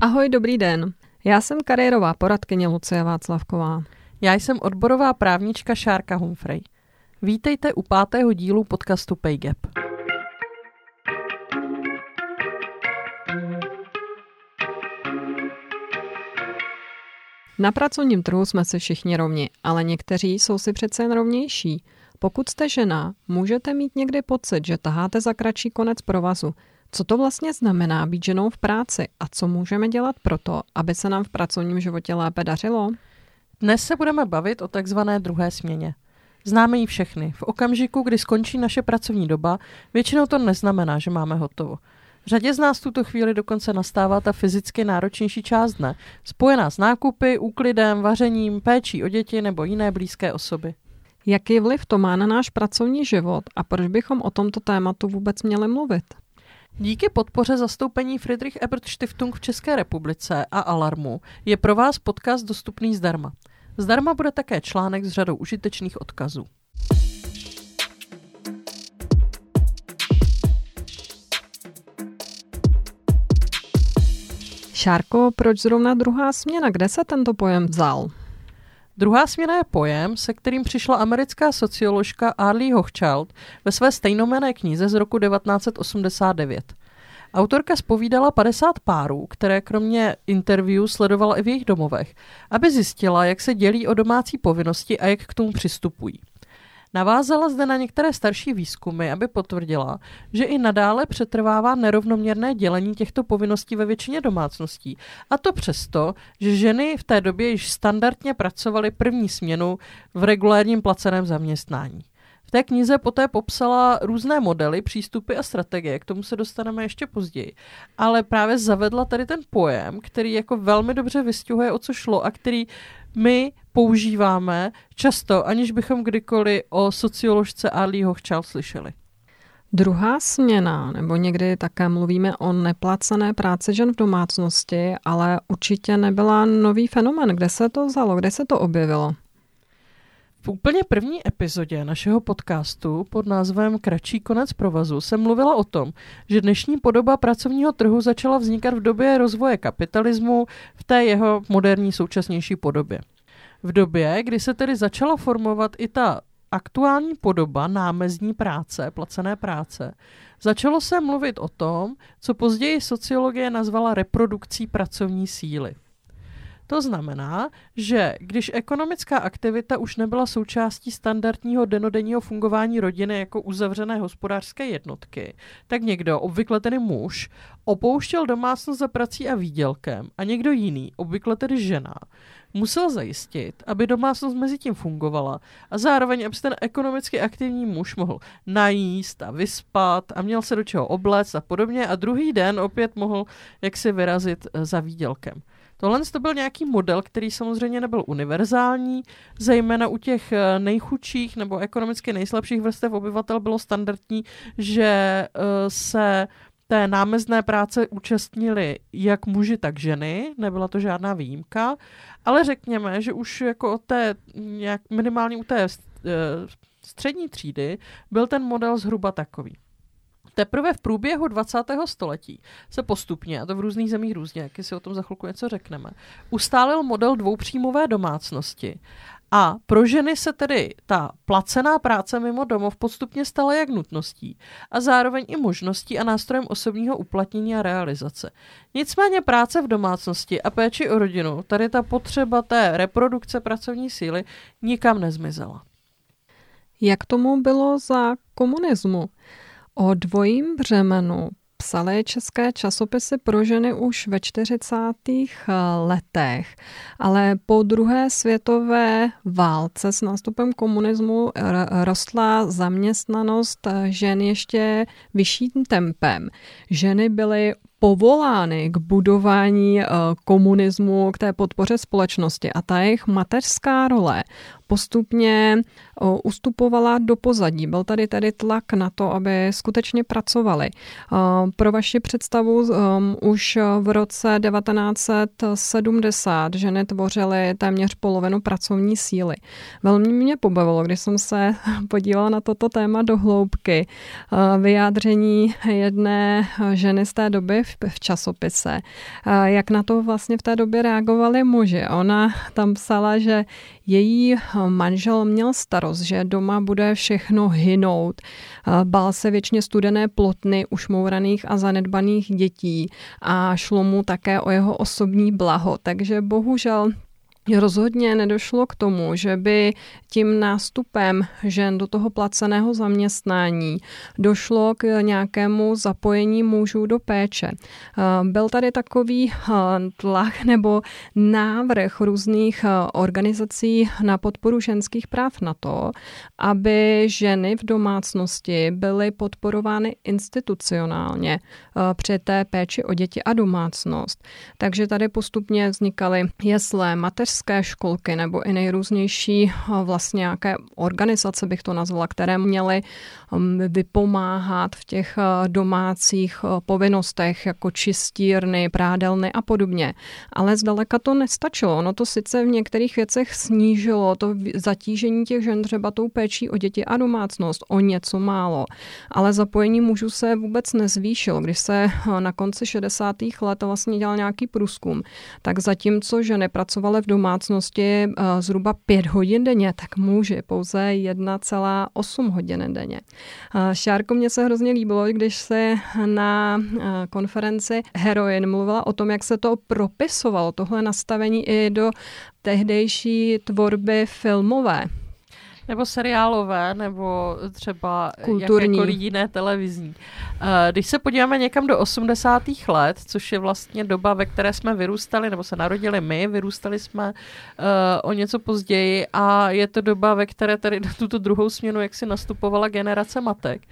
Ahoj, dobrý den. Já jsem kariérová poradkyně Lucie Václavková. Já jsem odborová právnička Šárka Humphrey. Vítejte u pátého dílu podcastu PayGap. Na pracovním trhu jsme si všichni rovni, ale někteří jsou si přece jen rovnější. Pokud jste žena, můžete mít někdy pocit, že taháte za kratší konec provazu – co to vlastně znamená být ženou v práci a co můžeme dělat pro to, aby se nám v pracovním životě lépe dařilo? Dnes se budeme bavit o takzvané druhé směně. Známe ji všechny. V okamžiku, kdy skončí naše pracovní doba, většinou to neznamená, že máme hotovo. Řadě z nás v tuto chvíli dokonce nastává ta fyzicky náročnější část dne, spojená s nákupy, úklidem, vařením, péčí o děti nebo jiné blízké osoby. Jaký vliv to má na náš pracovní život a proč bychom o tomto tématu vůbec měli mluvit? Díky podpoře zastoupení Friedrich Ebert Stiftung v České republice a Alarmu je pro vás podcast dostupný zdarma. Zdarma bude také článek s řadou užitečných odkazů. Šárko, proč zrovna druhá směna? Kde se tento pojem vzal? Druhá směna je pojem, se kterým přišla americká socioložka Arlie Hochschild ve své stejnomené knize z roku 1989. Autorka spovídala 50 párů, které kromě interview sledovala i v jejich domovech, aby zjistila, jak se dělí o domácí povinnosti a jak k tomu přistupují. Navázala zde na některé starší výzkumy, aby potvrdila, že i nadále přetrvává nerovnoměrné dělení těchto povinností ve většině domácností. A to přesto, že ženy v té době již standardně pracovaly první směnu v regulárním placeném zaměstnání. Té knize poté popsala různé modely, přístupy a strategie, k tomu se dostaneme ještě později. Ale právě zavedla tady ten pojem, který jako velmi dobře vystihuje, o co šlo a který my používáme často, aniž bychom kdykoliv o socioložce Arlie Hochschild slyšeli. Druhá směna, nebo někdy také mluvíme o neplacené práci žen v domácnosti, ale určitě nebyla nový fenomen. Kde se to vzalo, kde se to objevilo? V úplně první epizodě našeho podcastu pod názvem Kratší konec provazu jsem mluvila o tom, že dnešní podoba pracovního trhu začala vznikat v době rozvoje kapitalismu v té jeho moderní současnější podobě. V době, kdy se tedy začala formovat i ta aktuální podoba námezní práce, placené práce, začalo se mluvit o tom, co později sociologie nazvala reprodukcí pracovní síly. To znamená, že když ekonomická aktivita už nebyla součástí standardního denodenního fungování rodiny jako uzavřené hospodářské jednotky, tak někdo, obvykle tedy muž, opouštěl domácnost za prací a výdělkem a někdo jiný, obvykle tedy žena, musel zajistit, aby domácnost mezi tím fungovala a zároveň, aby se ten ekonomicky aktivní muž mohl najíst a vyspat a měl se do čeho obléct a podobně a druhý den opět mohl jaksi vyrazit eh, za výdělkem. Tohle to byl nějaký model, který samozřejmě nebyl univerzální, zejména u těch eh, nejchudších nebo ekonomicky nejslabších vrstev obyvatel bylo standardní, že eh, se té námezné práce účastnili jak muži, tak ženy, nebyla to žádná výjimka, ale řekněme, že už jako od té, jak minimálně u té eh, střední třídy byl ten model zhruba takový. Teprve v průběhu 20. století se postupně, a to v různých zemích různě, jak si o tom za chvilku něco řekneme, ustálil model dvoupříjmové domácnosti. A pro ženy se tedy ta placená práce mimo domov postupně stala jak nutností a zároveň i možností a nástrojem osobního uplatnění a realizace. Nicméně práce v domácnosti a péči o rodinu, tady ta potřeba té reprodukce pracovní síly nikam nezmizela. Jak tomu bylo za komunismu? O dvojím břemenu psaly české časopisy pro ženy už ve 40. Eh, letech, ale po druhé světové válce s nástupem komunismu rostla zaměstnanost žen ještě vyšším tempem. Ženy byly povolány k budování komunismu, k té podpoře společnosti a ta jejich mateřská role postupně ustupovala do pozadí. Byl tady tedy tlak na to, aby skutečně pracovali. Pro vaši představu um, už v roce 1970 ženy tvořily téměř polovinu pracovní síly. Velmi mě pobavilo, když jsem se podívala na toto téma do hloubky. Vyjádření jedné ženy z té doby v časopise, jak na to vlastně v té době reagovali muži. Ona tam psala, že její manžel měl starost, že doma bude všechno hynout. Bál se většině studené plotny ušmouraných a zanedbaných dětí a šlo mu také o jeho osobní blaho. Takže bohužel Rozhodně nedošlo k tomu, že by tím nástupem žen do toho placeného zaměstnání došlo k nějakému zapojení mužů do péče. Eh, byl tady takový eh, tlak nebo návrh různých eh, organizací na podporu ženských práv na to, aby ženy v domácnosti byly podporovány institucionálně při té péči o děti a domácnost. Takže tady postupně vznikaly jesle, mateřské mateřské školky nebo i nejrůznější vlastně nějaké organizace, bych to nazvala, které měly mm, vypomáhat v těch domácích povinnostech jako čistírny, prádelny a podobně. Ale zdaleka to nestačilo. Ono to sice v některých věcech snížilo to zatížení těch žen třeba tou péčí o děti a domácnost o něco málo, ale zapojení mužů se vůbec nezvýšilo. Když se na konci 60. let vlastně dělal nějaký průzkum, tak zatímco ženy pracovaly v domácnosti, domácnosti eh, zhruba 5 hodin denně, tak muži pouze 1,8 hodiny denně. Eh, Šárko, mně se hrozně líbilo, když se na eh, konferenci Heroin mluvila o tom, jak se to propisovalo, tohle nastavení i do tehdejší tvorby filmové. Nebo seriálové, nebo třeba Kulturní. jakékoliv jiné televizní. Eh, když se podíváme někam do 80. let, což je vlastně doba, ve které jsme vyrůstali, nebo se narodili my, vyrůstali jsme uh, o něco později a je to doba, ve které tady na tuto druhou směnu jak si nastupovala generace matek,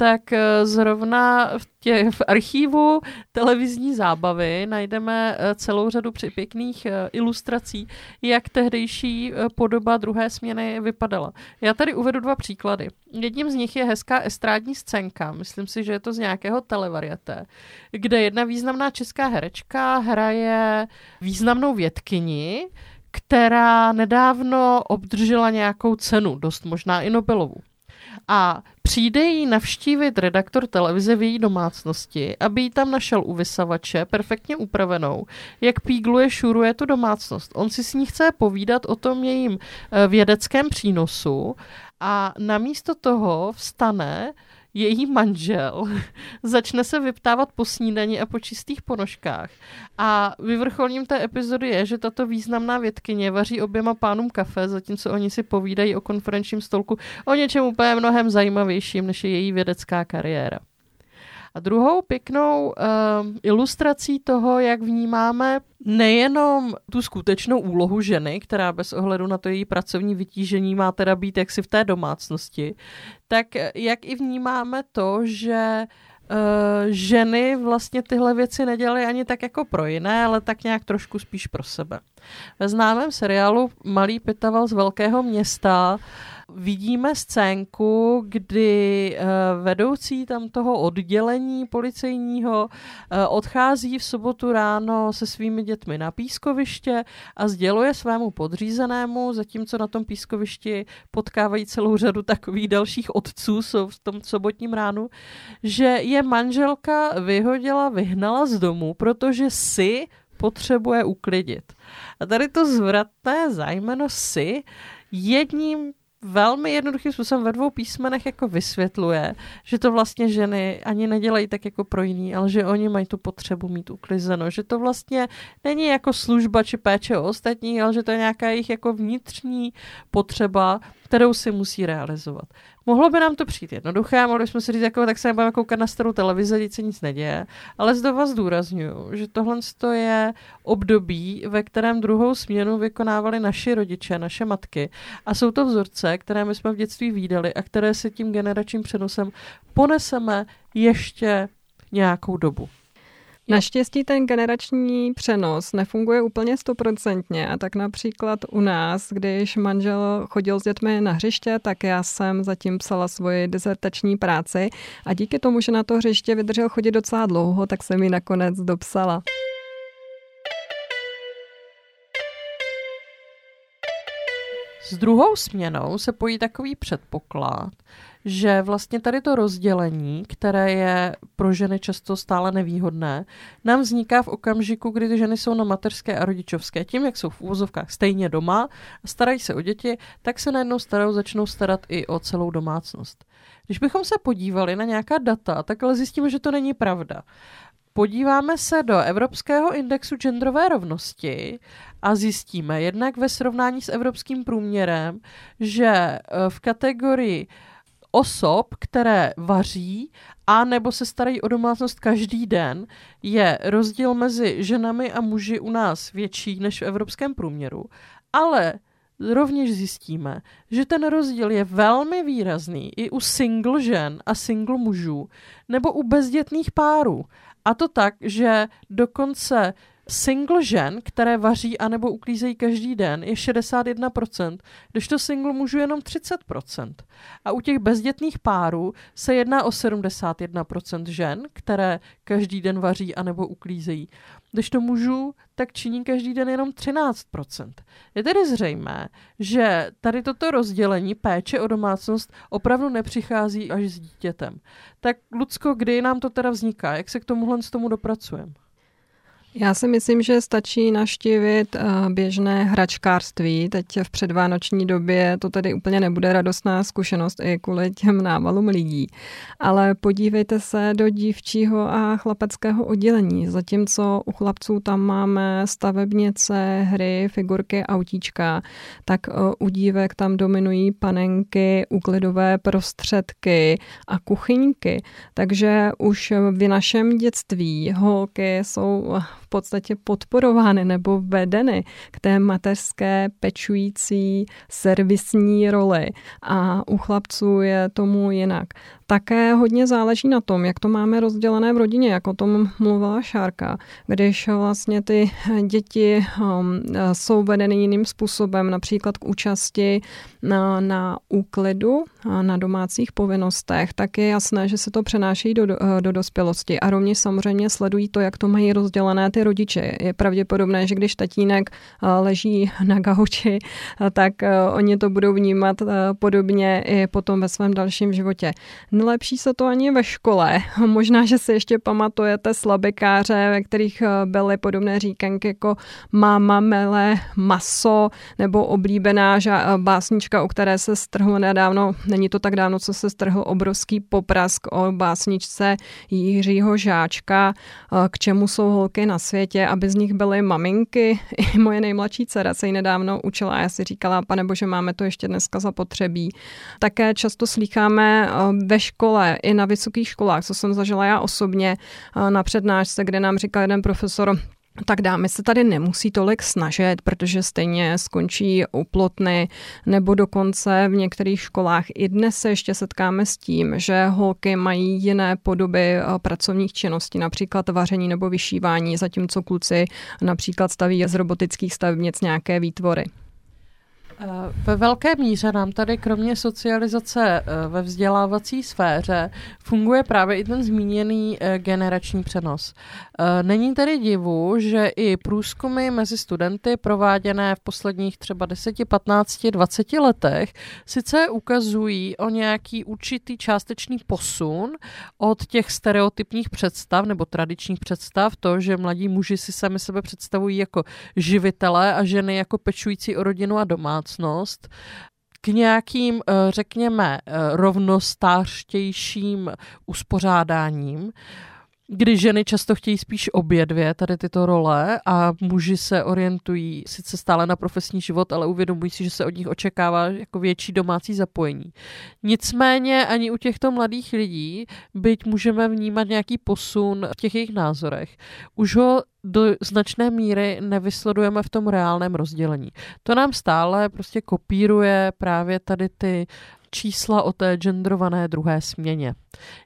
tak eh, zrovna v, tě, v archívu televizní zábavy najdeme eh, celou řadu pěkných eh, ilustrací, jak tehdejší podoba druhé směny vypadala. Já tady uvedu dva příklady. Jedním z nich je hezká estrádní scénka, myslím si, že je to z nějakého televariete, kde jedna významná česká herečka hraje významnou vědkyni, která nedávno obdržela nějakou cenu, dost možná i Nobelovu a přijde jí navštívit redaktor televize v její domácnosti, aby ji tam našel u vysavače, perfektně upravenou, jak pígluje, šuruje tu domácnost. On si s ní chce povídat o tom jejím eh, vědeckém přínosu a namísto toho vstane její manžel začne se vyptávat po snídani a po čistých ponožkách. A vyvrcholním té epizody je, že tato významná vědkyně vaří oběma pánům kafe, zatímco oni si povídají o konferenčním stolku o něčem úplně mnohem zajímavějším, než je její vědecká kariéra. A druhou pěknou uh, ilustrací toho, jak vnímáme nejenom tu skutečnou úlohu ženy, která bez ohledu na to její pracovní vytížení má teda být jaksi v té domácnosti, tak jak i vnímáme to, že uh, ženy vlastně tyhle věci nedělaly ani tak jako pro jiné, ale tak nějak trošku spíš pro sebe. Ve známém seriálu Malý pitaval z velkého města uh, vidíme scénku, kdy uh, vedoucí tam toho oddělení policejního uh, odchází v sobotu ráno se svými dětmi na pískoviště a sděluje svému podřízenému, zatímco na tom pískovišti potkávají celou řadu takových dalších otců jsou v tom sobotním ránu, že je manželka vyhodila, vyhnala z domu, protože si potřebuje uklidit. A tady to zvratné zájmeno si jedním velmi jednoduchým způsobem ve dvou písmenech jako vysvětluje, že to vlastně ženy ani nedělají tak jako pro jiný, ale že oni mají tu potřebu mít uklizeno, že to vlastně není jako služba či péče o ostatní, ale že to je nějaká jejich jako vnitřní potřeba, kterou si musí realizovat. Mohlo by nám to přijít jednoduché, mohli jsme si říct, jako, tak se nebudeme koukat na starou televizi, teď se nic neděje, ale znova zdůraznuju, že tohle je období, ve kterém druhou směnu vykonávali naši rodiče, naše matky a jsou to vzorce, které my jsme v dětství výdali a které se tím generačním přenosem poneseme ještě nějakou dobu. Naštěstí ten generační přenos nefunguje úplně stoprocentně a tak například u nás, když manžel chodil s dětmi na hřiště, tak já jsem zatím psala svoji dizertační práci a díky tomu, že na to hřiště vydržel chodit docela dlouho, tak jsem ji nakonec dopsala. S druhou směnou se pojí takový předpoklad, že vlastně tady to rozdělení, které je pro ženy často stále nevýhodné, nám vzniká v okamžiku, kdy ty ženy jsou na mateřské a rodičovské. Tím, jak jsou v úvozovkách stejně doma a starají se o děti, tak se najednou starou začnou starat i o celou domácnost. Když bychom se podívali na nějaká data, tak ale zjistíme, že to není pravda. Podíváme se do Evropského indexu genderové rovnosti a zjistíme jednak ve srovnání s evropským průměrem, že eh, v kategorii osob, které vaří a nebo se starají o domácnost každý den, je rozdíl mezi ženami a muži u nás větší než v evropském průměru, ale rovněž zjistíme, že ten rozdíl je velmi výrazný i u single žen a single mužů nebo u bezdětných párů. A to tak, že dokonce single žen, které vaří anebo uklízejí každý den, je 61%, když to single mužů jenom 30%. A u těch bezdětných párů se jedná o 71% žen, které každý den vaří anebo uklízejí. Když to mužů, tak činí každý den jenom 13%. Je tedy zřejmé, že tady toto rozdělení péče o domácnost opravdu nepřichází až s dítětem. Tak, Lucko, kdy nám to teda vzniká? Jak se k tomuhle z tomu dopracujeme? Já si myslím, že stačí naštívit eh, běžné hračkářství. Teď v předvánoční době to tedy úplně nebude radostná zkušenost i kvůli těm návalům lidí. Ale podívejte se do dívčího a chlapeckého oddělení. Zatímco u chlapců tam máme stavebnice, hry, figurky, autíčka, tak eh, u dívek tam dominují panenky, úklidové prostředky a kuchyňky. Takže už v našem dětství holky jsou podstatě podporovány nebo vedeny k té mateřské pečující servisní roli a u chlapců je tomu jinak. Také hodně záleží na tom, jak to máme rozdělené v rodině, jak o tom mluvila Šárka, když vlastně ty děti um, jsou vedeny jiným způsobem, například k účasti na, na úklidu, na domácích povinnostech, tak je jasné, že se to přenáší do, do, do dospělosti a rovněž samozřejmě sledují to, jak to mají rozdělené ty rodiče. Je pravděpodobné, že když tatínek leží na gauči, tak oni to budou vnímat podobně i potom ve svém dalším životě. Nelepší se to ani ve škole. Možná, že si ještě pamatujete slabikáře, ve kterých byly podobné říkanky jako máma mele maso nebo oblíbená básnička, o které se strhlo nedávno, není to tak dávno, co se strhl obrovský poprask o básničce Jiřího Žáčka, k čemu jsou holky na světě, aby z nich byly maminky. I moje nejmladší dcera se jí nedávno učila a já si říkala, pane bože, máme to ještě dneska zapotřebí. Také často slýcháme eh, ve škole i na vysokých školách, co jsem zažila já osobně eh, na přednášce, kde nám říkal jeden profesor, tak dámy se tady nemusí tolik snažit, protože stejně skončí uplotny, nebo dokonce v některých školách i dnes se ještě setkáme s tím, že holky mají jiné podoby eh, pracovních činností, například vaření nebo vyšívání, zatímco kluci například staví z robotických stavebnic nějaké výtvory. Eh, ve velké míře nám tady kromě socializace eh, ve vzdělávací sféře funguje právě i ten zmíněný eh, generační přenos. Není tedy divu, že i průzkumy mezi studenty prováděné v posledních třeba 10, 15, 20 letech sice ukazují o nějaký určitý částečný posun od těch stereotypních představ nebo tradičních představ, to, že mladí muži si sami sebe představují jako živitelé a ženy jako pečující o rodinu a domácnost budoucnost k nějakým, eh, řekněme, eh, rovnostářtějším uspořádáním, kdy ženy často chtějí spíš obě dvě tady tyto role a muži se orientují sice stále na profesní život, ale uvědomují si, že se od nich očekává jako větší domácí zapojení. Nicméně ani u těchto mladých lidí, byť můžeme vnímat nějaký posun v těch jejich názorech, už ho do značné míry nevysledujeme v tom reálném rozdělení. To nám stále prostě kopíruje právě tady ty čísla o té genderované druhé směně.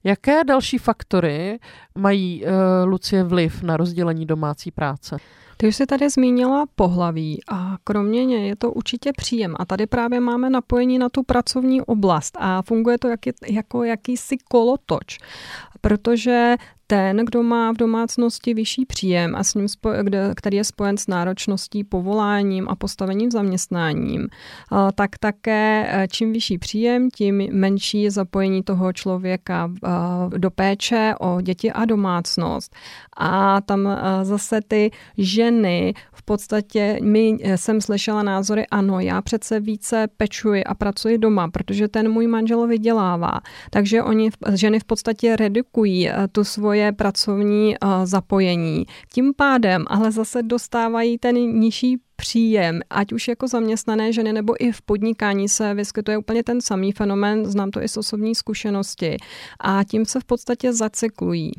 Jaké další faktory mají uh, Lucie vliv na rozdělení domácí práce? Ty už jsi tady zmínila pohlaví a kromě něj je to určitě příjem. A tady právě máme napojení na tu pracovní oblast a funguje to jak, jako jakýsi kolotoč, protože ten, kdo má v domácnosti vyšší příjem a s ním spoj, který je spojen s náročností, povoláním a postavením zaměstnáním, tak také e, čím vyšší příjem, tím menší je zapojení toho člověka e, do péče o děti a domácnost. A tam e, zase ty ženy v podstatě, my jsem slyšela názory, ano, já přece více pečuji a pracuji doma, protože ten můj manžel vydělává. Takže oni, ženy v podstatě redukují tu svoje svoje pracovní zapojení. Tím pádem ale zase dostávají ten nižší příjem, ať už jako zaměstnané ženy nebo i v podnikání se vyskytuje úplně ten samý fenomén, znám to i z osobní zkušenosti a tím se v podstatě zacyklují.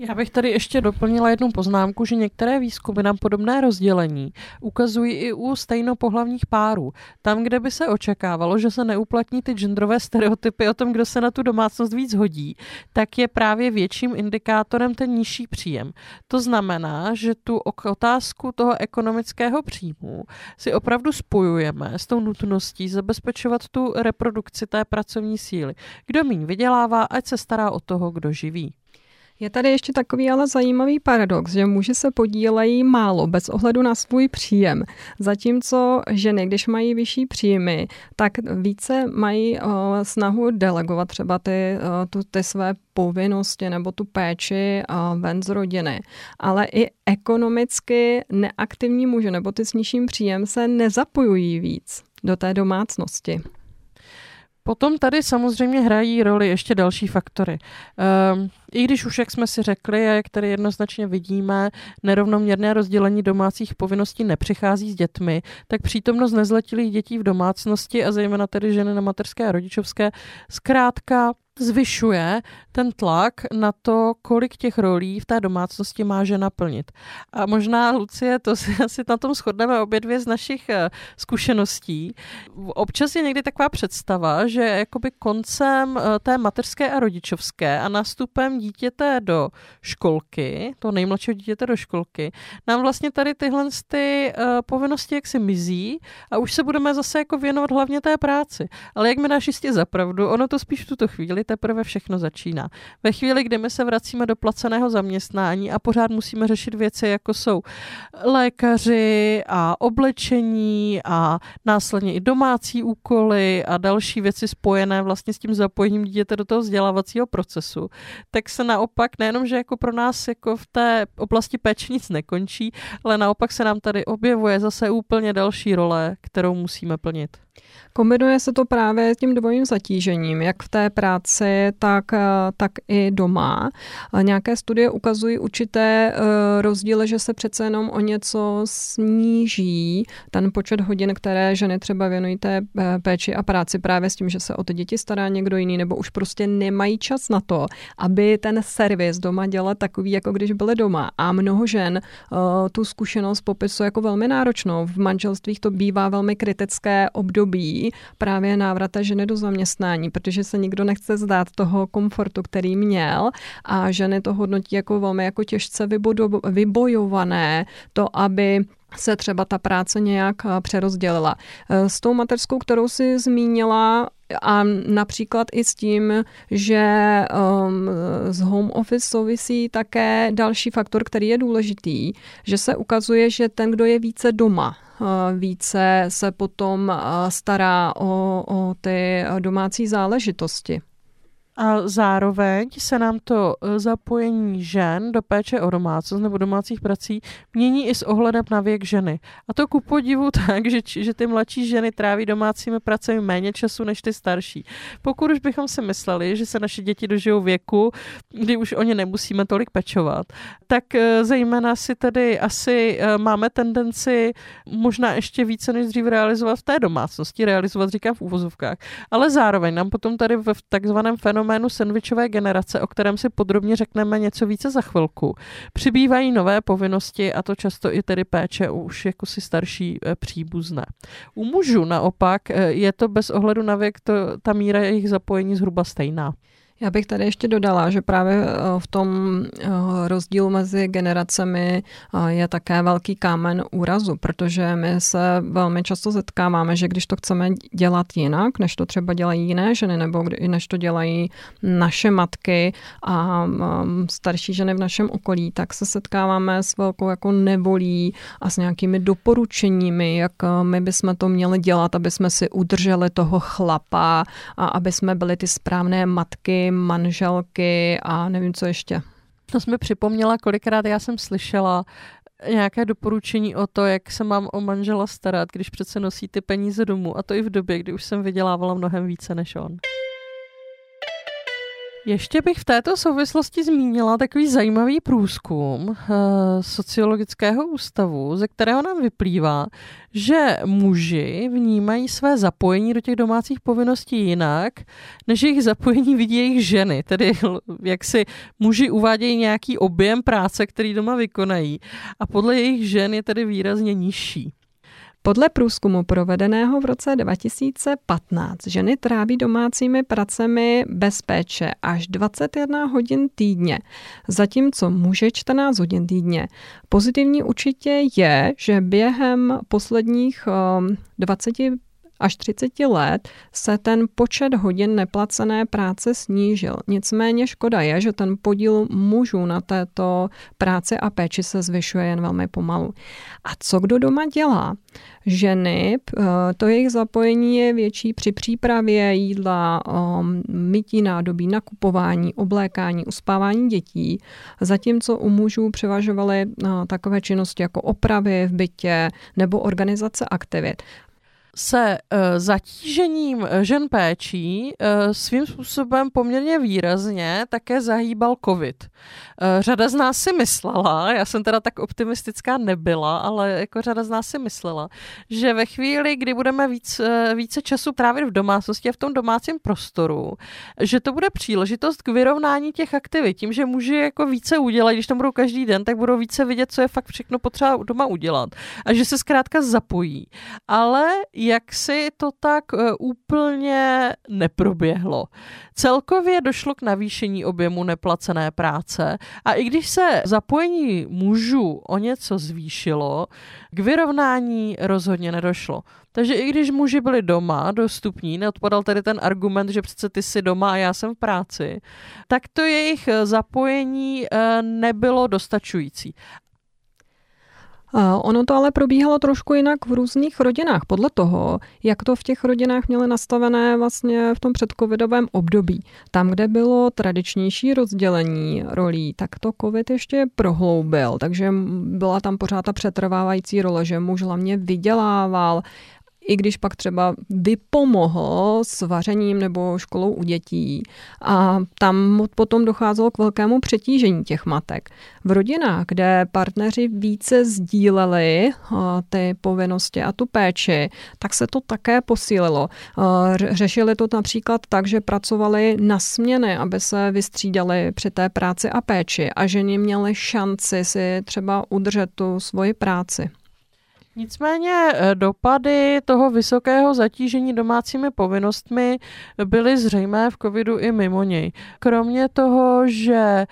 Já bych tady ještě doplnila jednu poznámku, že některé výzkumy nám podobné rozdělení ukazují i u stejnopohlavních párů. Tam, kde by se očekávalo, že se neuplatní ty genderové stereotypy o tom, kdo se na tu domácnost víc hodí, tak je právě větším indikátorem ten nižší příjem. To znamená, že tu otázku toho ekonomického příjmu si opravdu spojujeme s tou nutností zabezpečovat tu reprodukci té pracovní síly. Kdo méně vydělává, ať se stará o toho, kdo živí. Je tady ještě takový ale zajímavý paradox, že muži se podílejí málo bez ohledu na svůj příjem, zatímco ženy, když mají vyšší příjmy, tak více mají uh, snahu delegovat třeba ty, uh, tu, ty své povinnosti nebo tu péči uh, ven z rodiny. Ale i ekonomicky neaktivní muži nebo ty s nižším příjem se nezapojují víc do té domácnosti. Potom tady samozřejmě hrají roli ještě další faktory. Um, I když už, jak jsme si řekli, a jak tady jednoznačně vidíme, nerovnoměrné rozdělení domácích povinností nepřichází s dětmi, tak přítomnost nezletilých dětí v domácnosti a zejména tedy ženy na materské a rodičovské zkrátka zvyšuje ten tlak na to, kolik těch rolí v té domácnosti má žena plnit. A možná, Lucie, to si asi na tom shodneme obě dvě z našich eh, zkušeností. Občas je někdy taková představa, že jakoby koncem eh, té mateřské a rodičovské a nástupem dítěte do školky, to nejmladšího dítěte do školky, nám vlastně tady tyhle ty uh, povinnosti jaksi mizí a už se budeme zase jako věnovat hlavně té práci. Ale jak mi dáš jistě zapravdu, ono to spíš v tuto chvíli teprve všechno začíná. Ve chvíli, kdy my se vracíme do placeného zaměstnání a pořád musíme řešit věci, jako jsou lékaři a oblečení a následně i domácí úkoly a další věci spojené vlastně s tím zapojením dítěte do toho vzdělávacího procesu, tak se naopak nejenom, že jako pro nás jako v té oblasti péče nic nekončí, ale naopak se nám tady objevuje zase úplně další role, kterou musíme plnit. Kombinuje se to právě tím dvojím zatížením, jak v té práci, tak, eh, tak i doma. Nějaké studie ukazují určité eh, rozdíly, že se přece jenom o něco sníží ten počet hodin, které ženy třeba věnují té eh, péči a práci právě s tím, že se o ty děti stará někdo jiný, nebo už prostě nemají čas na to, aby ten servis doma dělal takový, jako když byly doma. A mnoho žen tu zkušenost popisuje jako velmi náročnou. V manželstvích to bývá velmi kritické období, právě návrata ženy do zaměstnání, protože se nikdo nechce zdát toho komfortu, který měl a ženy to hodnotí jako velmi jako těžce vybojované, to, aby se třeba ta práce nějak eh, přerozdělila. Eh, s tou mateřskou, kterou si zmínila, a například i s tím, že um, z home office souvisí také další faktor, který je důležitý, že se ukazuje, že ten, kdo je více doma, více se potom eh, stará o, o ty domácí záležitosti. A zároveň se nám to eh, zapojení žen do péče o domácnost nebo domácích prací mění i s ohledem na věk ženy. A to ku podivu tak, že, že ty mladší ženy tráví domácími pracemi méně času než ty starší. Pokud už bychom si mysleli, že se naše děti dožijou věku, kdy už o ně nemusíme tolik pečovat, tak eh, zejména si tedy asi eh, máme tendenci možná ještě více než dřív realizovat v té domácnosti, realizovat říkám v úvozovkách, ale zároveň nám potom tady v takzvaném fenoménu fenoménu sandvičové generace, o kterém si podrobně řekneme něco více za chvilku, přibývají nové povinnosti a to často i tedy péče už jako si starší eh, příbuzné. U mužů naopak eh, je to bez ohledu na věk to, ta míra jejich zapojení zhruba stejná. Já bych tady ještě dodala, že právě eh, v tom eh, rozdílu mezi generacemi eh, je také velký kámen úrazu, protože my se velmi často setkáváme, že když to chceme dělat jinak, než to třeba dělají jiné ženy, nebo než to dělají naše matky a mm, starší ženy v našem okolí, tak se setkáváme s velkou jako nevolí a s nějakými doporučeními, jak my bychom to měli dělat, aby jsme si udrželi toho chlapa a aby jsme byli ty správné matky, manželky a nevím, co ještě. To jsme připomněla, kolikrát já jsem slyšela nějaké doporučení o to, jak se mám o manžela starat, když přece nosí ty peníze domů. A to i v době, kdy už jsem vydělávala mnohem více než on. Ještě bych v této souvislosti zmínila takový zajímavý průzkum uh, sociologického ústavu, ze kterého nám vyplývá, že muži vnímají své zapojení do těch domácích povinností jinak, než jejich zapojení vidí jejich ženy. Tedy jak si muži uvádějí nějaký objem práce, který doma vykonají a podle jejich žen je tedy výrazně nižší. Podle průzkumu provedeného v roce 2015 ženy tráví domácími pracemi bez péče až 21 hodin týdně, zatímco muži 14 hodin týdně. Pozitivní určitě je, že během posledních 20 až 30 let se ten počet hodin neplacené práce snížil. Nicméně škoda je, že ten podíl mužů na této práci a péči se zvyšuje jen velmi pomalu. A co kdo doma dělá? Ženy, eh, to jejich zapojení je větší při přípravě jídla, ehm, mytí nádobí, nakupování, oblékání, uspávání dětí, zatímco u mužů převažovaly eh, takové činnosti jako opravy v bytě nebo organizace aktivit se uh, zatížením eh, žen péčí uh, svým způsobem poměrně výrazně také zahýbal covid. Uh, řada z nás si myslela, já jsem teda tak optimistická nebyla, ale jako řada z nás si myslela, že ve chvíli, kdy budeme víc, uh, více času trávit v domácnosti a v tom domácím prostoru, že to bude příležitost k vyrovnání těch aktivit. Tím, že muži jako více udělají, když tam budou každý den, tak budou více vidět, co je fakt všechno potřeba doma udělat. A že se zkrátka zapojí. Ale jak si to tak uh, úplně neproběhlo. Celkově došlo k navýšení objemu neplacené práce a i když se zapojení mužů o něco zvýšilo, k vyrovnání rozhodně nedošlo. Takže i když muži byli doma dostupní, neodpadal tedy ten argument, že přece ty jsi doma a já jsem v práci, tak to jejich zapojení eh, nebylo dostačující. Ono to ale probíhalo trošku jinak v různých rodinách, podle toho, jak to v těch rodinách měly nastavené vlastně v tom předcovidovém období. Tam, kde bylo tradičnější rozdělení rolí, tak to covid ještě prohloubil, takže byla tam pořád ta přetrvávající role, že muž hlavně vydělával, i když pak třeba vypomohl s vařením nebo školou u dětí. A tam potom docházelo k velkému přetížení těch matek. V rodinách, kde partneři více sdíleli ty povinnosti a tu péči, tak se to také posílilo. Řešili to například tak, že pracovali na směny, aby se vystřídali při té práci a péči a ženy měly šanci si třeba udržet tu svoji práci. Nicméně eh, dopady toho vysokého zatížení domácími povinnostmi byly zřejmé v covidu i mimo něj. Kromě toho, že eh,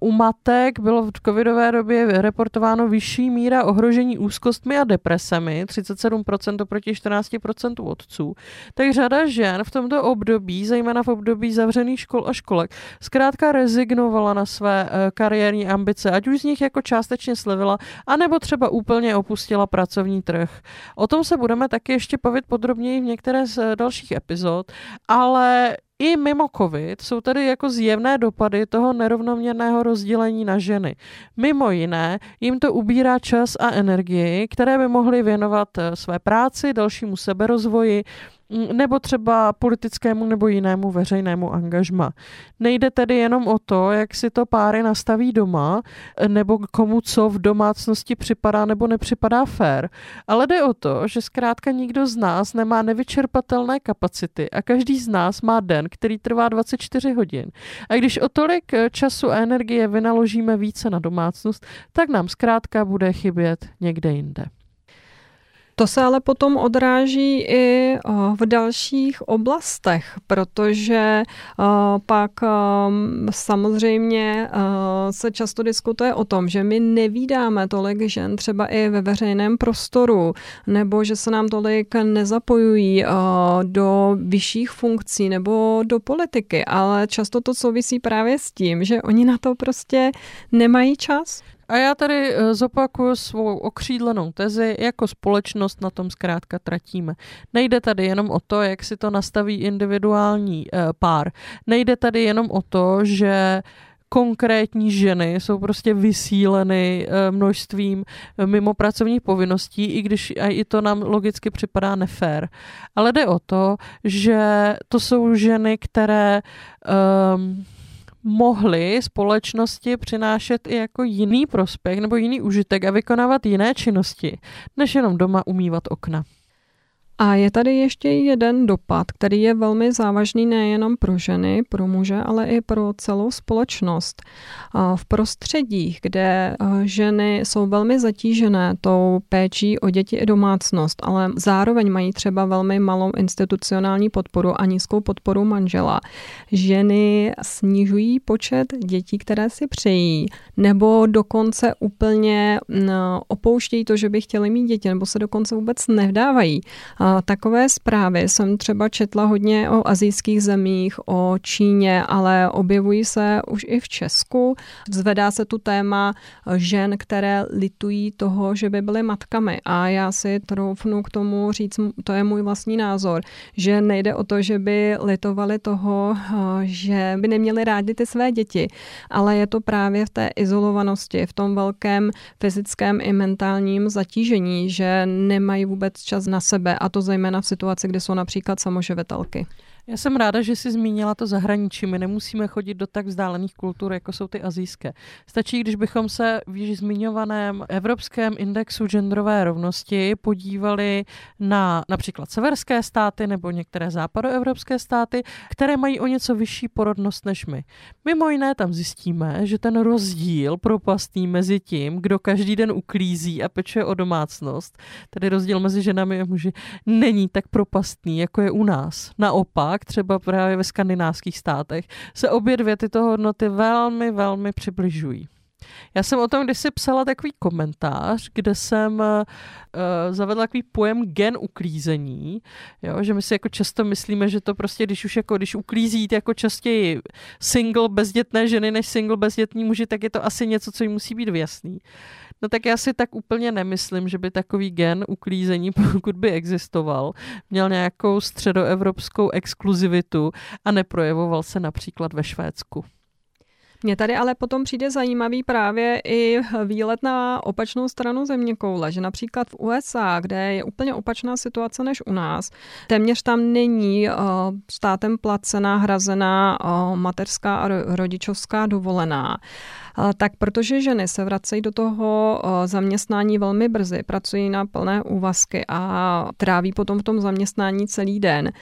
u matek bylo v covidové době reportováno vyšší míra ohrožení úzkostmi a depresemi, 37% proti 14% otců, tak řada žen v tomto období, zejména v období zavřených škol a školek, zkrátka rezignovala na své eh, kariérní ambice, ať už z nich jako částečně slevila, anebo třeba úplně opustila práci pracovní trh. O tom se budeme taky ještě bavit podrobněji v některé z dalších epizod, ale i mimo COVID jsou tady jako zjevné dopady toho nerovnoměrného rozdělení na ženy. Mimo jiné, jim to ubírá čas a energii, které by mohly věnovat eh, své práci, dalšímu seberozvoji, nebo třeba politickému nebo jinému veřejnému angažma. Nejde tedy jenom o to, jak si to páry nastaví doma, nebo komu co v domácnosti připadá nebo nepřipadá fér, ale jde o to, že zkrátka nikdo z nás nemá nevyčerpatelné kapacity a každý z nás má den, který trvá 24 hodin. A když o tolik času a energie vynaložíme více na domácnost, tak nám zkrátka bude chybět někde jinde. To se ale potom odráží i v dalších oblastech, protože pak samozřejmě se často diskutuje o tom, že my nevídáme tolik žen třeba i ve veřejném prostoru, nebo že se nám tolik nezapojují do vyšších funkcí nebo do politiky, ale často to souvisí právě s tím, že oni na to prostě nemají čas. A já tady eh, zopakuju svou okřídlenou tezi, jako společnost na tom zkrátka tratíme. Nejde tady jenom o to, jak si to nastaví individuální uh, pár. Nejde tady jenom o to, že konkrétní ženy jsou prostě vysíleny uh, množstvím mimo pracovních povinností, i když a i to nám logicky připadá nefér. Ale jde o to, že to jsou ženy, které um, mohly společnosti přinášet i jako jiný prospěch nebo jiný užitek a vykonávat jiné činnosti, než jenom doma umývat okna. A je tady ještě jeden dopad, který je velmi závažný nejenom pro ženy, pro muže, ale i pro celou společnost. V prostředích, kde ženy jsou velmi zatížené tou péčí o děti i domácnost, ale zároveň mají třeba velmi malou institucionální podporu a nízkou podporu manžela, ženy snižují počet dětí, které si přejí, nebo dokonce úplně opouštějí to, že by chtěli mít děti, nebo se dokonce vůbec nevdávají Takové zprávy jsem třeba četla hodně o azijských zemích, o Číně, ale objevují se už i v Česku. Zvedá se tu téma žen, které litují toho, že by byly matkami. A já si troufnu k tomu říct, to je můj vlastní názor, že nejde o to, že by litovali toho, že by neměli rádi ty své děti, ale je to právě v té izolovanosti, v tom velkém fyzickém i mentálním zatížení, že nemají vůbec čas na sebe a to zejména v situaci, kdy jsou například samoživitelky. Já jsem ráda, že jsi zmínila to zahraničí. My nemusíme chodit do tak vzdálených kultur, jako jsou ty azijské. Stačí, když bychom se v již zmiňovaném Evropském indexu genderové rovnosti podívali na například severské státy nebo některé západoevropské státy, které mají o něco vyšší porodnost než my. Mimo jiné tam zjistíme, že ten rozdíl propastný mezi tím, kdo každý den uklízí a pečuje o domácnost, tedy rozdíl mezi ženami a muži, není tak propastný, jako je u nás. Naopak, naopak třeba právě ve skandinávských státech se obě dvě tyto hodnoty velmi, velmi přibližují. Já jsem o tom kdysi psala takový komentář, kde jsem uh, zavedla takový pojem gen uklízení, jo, že my si jako často myslíme, že to prostě, když už jako, když uklízíte jako častěji single bezdětné ženy než single bezdětní muži, tak je to asi něco, co jim musí být vyjasný. No tak já si tak úplně nemyslím, že by takový gen uklízení, pokud by existoval, měl nějakou středoevropskou exkluzivitu a neprojevoval se například ve Švédsku. Mně tady ale potom přijde zajímavý právě i výlet na opačnou stranu země koule, že například v USA, kde je úplně opačná situace než u nás, téměř tam není uh, státem placená, hrazená uh, mateřská a rodičovská dovolená tak protože ženy se vracejí do toho zaměstnání velmi brzy, pracují na plné úvazky a tráví potom v tom zaměstnání celý den,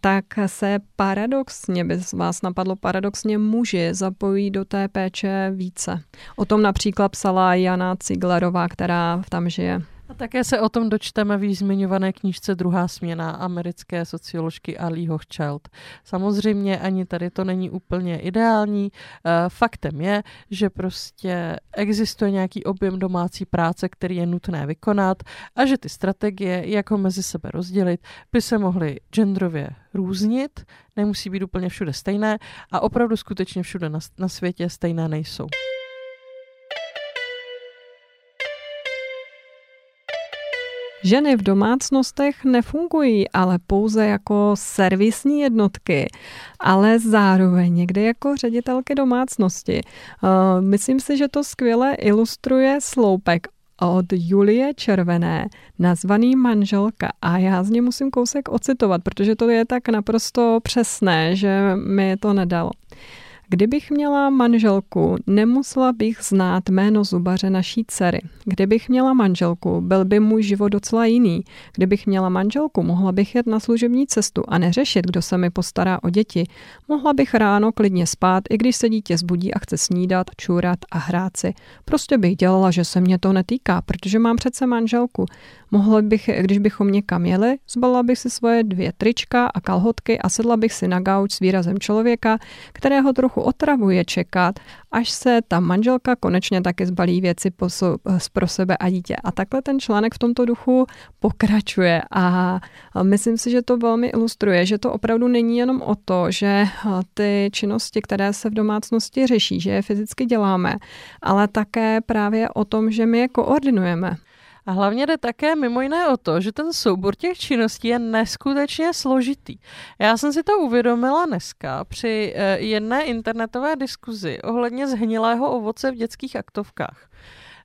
tak se paradoxně, by vás napadlo paradoxně, muži zapojí do té péče více. O tom například psala Jana Ciglerová, která tam žije. A také se o tom dočteme v zmiňované knížce Druhá směna americké socioložky Ali Hochschild. Samozřejmě ani tady to není úplně ideální. Eh, faktem je, že prostě existuje nějaký objem domácí práce, který je nutné vykonat a že ty strategie, jak ho mezi sebe rozdělit, by se mohly genderově různit, nemusí být úplně všude stejné a opravdu skutečně všude na, na světě stejné nejsou. Ženy v domácnostech nefungují ale pouze jako servisní jednotky, ale zároveň někdy jako ředitelky domácnosti. Uh, myslím si, že to skvěle ilustruje sloupek od Julie Červené, nazvaný manželka. A já z něj musím kousek ocitovat, protože to je tak naprosto přesné, že mi to nedalo. Kdybych měla manželku, nemusela bych znát jméno zubaře naší dcery. Kdybych měla manželku, byl by můj život docela jiný. Kdybych měla manželku, mohla bych jet na služební cestu a neřešit, kdo se mi postará o děti. Mohla bych ráno klidně spát, i když se dítě zbudí a chce snídat, čůrat a hrát si. Prostě bych dělala, že se mě to netýká, protože mám přece manželku. Mohla bych, když bychom někam jeli, zbalila bych si svoje dvě trička a kalhotky a sedla bych si na gauč s výrazem člověka, kterého trochu otravuje čekat, až se ta manželka konečně taky zbalí věci pro sebe a dítě. A takhle ten článek v tomto duchu pokračuje a myslím si, že to velmi ilustruje, že to opravdu není jenom o to, že ty činnosti, které se v domácnosti řeší, že je fyzicky děláme, ale také právě o tom, že my je koordinujeme. A hlavně jde také mimo jiné o to, že ten soubor těch činností je neskutečně složitý. Já jsem si to uvědomila dneska při eh, jedné internetové diskuzi ohledně zhnilého ovoce v dětských aktovkách.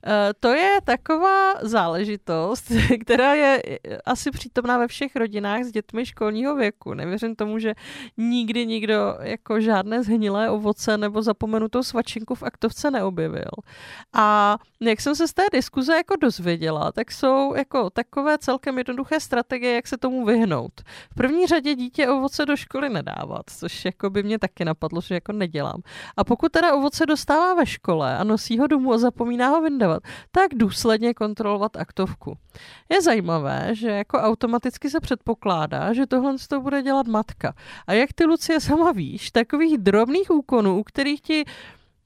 Eh, to je taková záležitost, která je eh, asi přítomná ve všech rodinách s dětmi školního věku. Nevěřím tomu, že nikdy nikdo jako žádné zhnilé ovoce nebo zapomenutou svačinku v aktovce neobjevil. A jak jsem se z té diskuze jako dozvěděla, tak jsou jako takové celkem jednoduché strategie, jak se tomu vyhnout. V první řadě dítě ovoce do školy nedávat, což jako by mě taky napadlo, že jako nedělám. A pokud teda ovoce dostává ve škole a nosí ho domů a zapomíná ho vyndat, vydávat, tak důsledně kontrolovat aktovku. Je zajímavé, že jako automaticky se předpokládá, že tohle to bude dělat matka. A jak ty Lucie sama víš, takových drobných úkonů, u kterých ti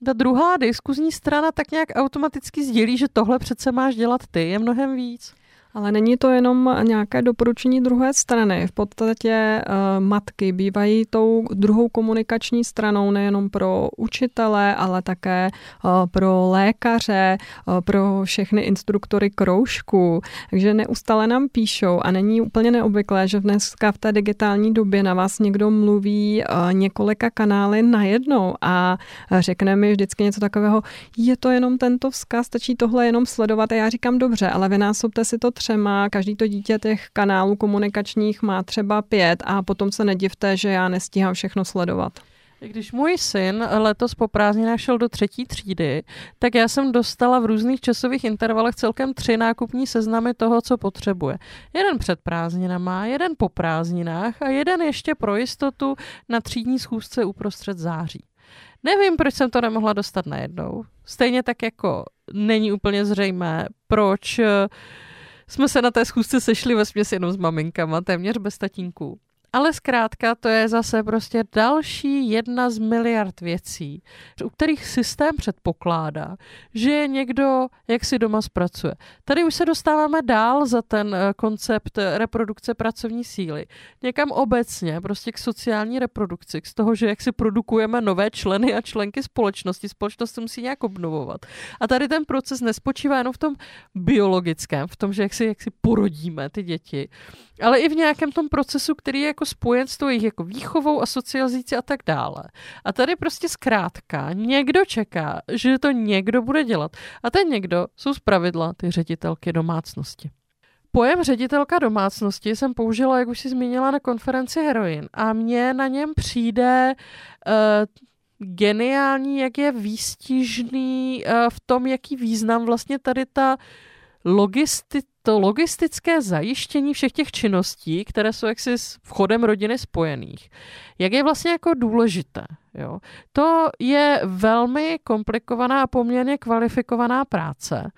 ta druhá diskuzní strana tak nějak automaticky sdělí, že tohle přece máš dělat ty, je mnohem víc. Ale není to jenom nějaké doporučení druhé strany. V podstatě uh, matky bývají tou druhou komunikační stranou nejenom pro učitele, ale také uh, pro lékaře, uh, pro všechny instruktory kroužků. Takže neustále nám píšou a není úplně neobvyklé, že dneska v té digitální době na vás někdo mluví několika kanály najednou a řekne mi vždycky něco takového, je to jenom tento vzkaz, stačí tohle jenom sledovat a já říkám dobře, ale vynásobte si to třema, každý to dítě těch kanálů komunikačních má třeba pět a potom se nedivte, že já nestíhám všechno sledovat. Když můj syn letos po prázdninách šel do třetí třídy, tak já jsem dostala v různých časových intervalech celkem tři nákupní seznamy toho, co potřebuje. Jeden před prázdninama, jeden po prázdninách a jeden ještě pro jistotu na třídní schůzce uprostřed září. Nevím, proč jsem to nemohla dostat najednou. Stejně tak jako není úplně zřejmé, proč jsme se na té schůzce sešli ve směs jenom s maminkama, téměř bez tatínků. Ale zkrátka to je zase prostě další jedna z miliard věcí, u kterých systém předpokládá, že někdo jak si doma zpracuje. Tady už se dostáváme dál za ten eh, koncept reprodukce pracovní síly. Někam obecně, prostě k sociální reprodukci, z toho, že jak si produkujeme nové členy a členky společnosti, společnost se musí nějak obnovovat. A tady ten proces nespočívá jenom v tom biologickém, v tom, že jak si, jak si porodíme ty děti, ale i v nějakém tom procesu, který je jako spojen s tou jejich jako výchovou a socializací a tak dále. A tady prostě zkrátka někdo čeká, že to někdo bude dělat. A ten někdo jsou zpravidla ty ředitelky domácnosti. Pojem ředitelka domácnosti jsem použila, jak už si zmínila, na konferenci Heroin a mně na něm přijde uh, geniální, jak je výstižný uh, v tom, jaký význam vlastně tady ta logisti- to logistické zajištění všech těch činností, které jsou jaksi s vchodem rodiny spojených, jak je vlastně jako důležité. Jo? To je velmi komplikovaná a poměrně kvalifikovaná práce,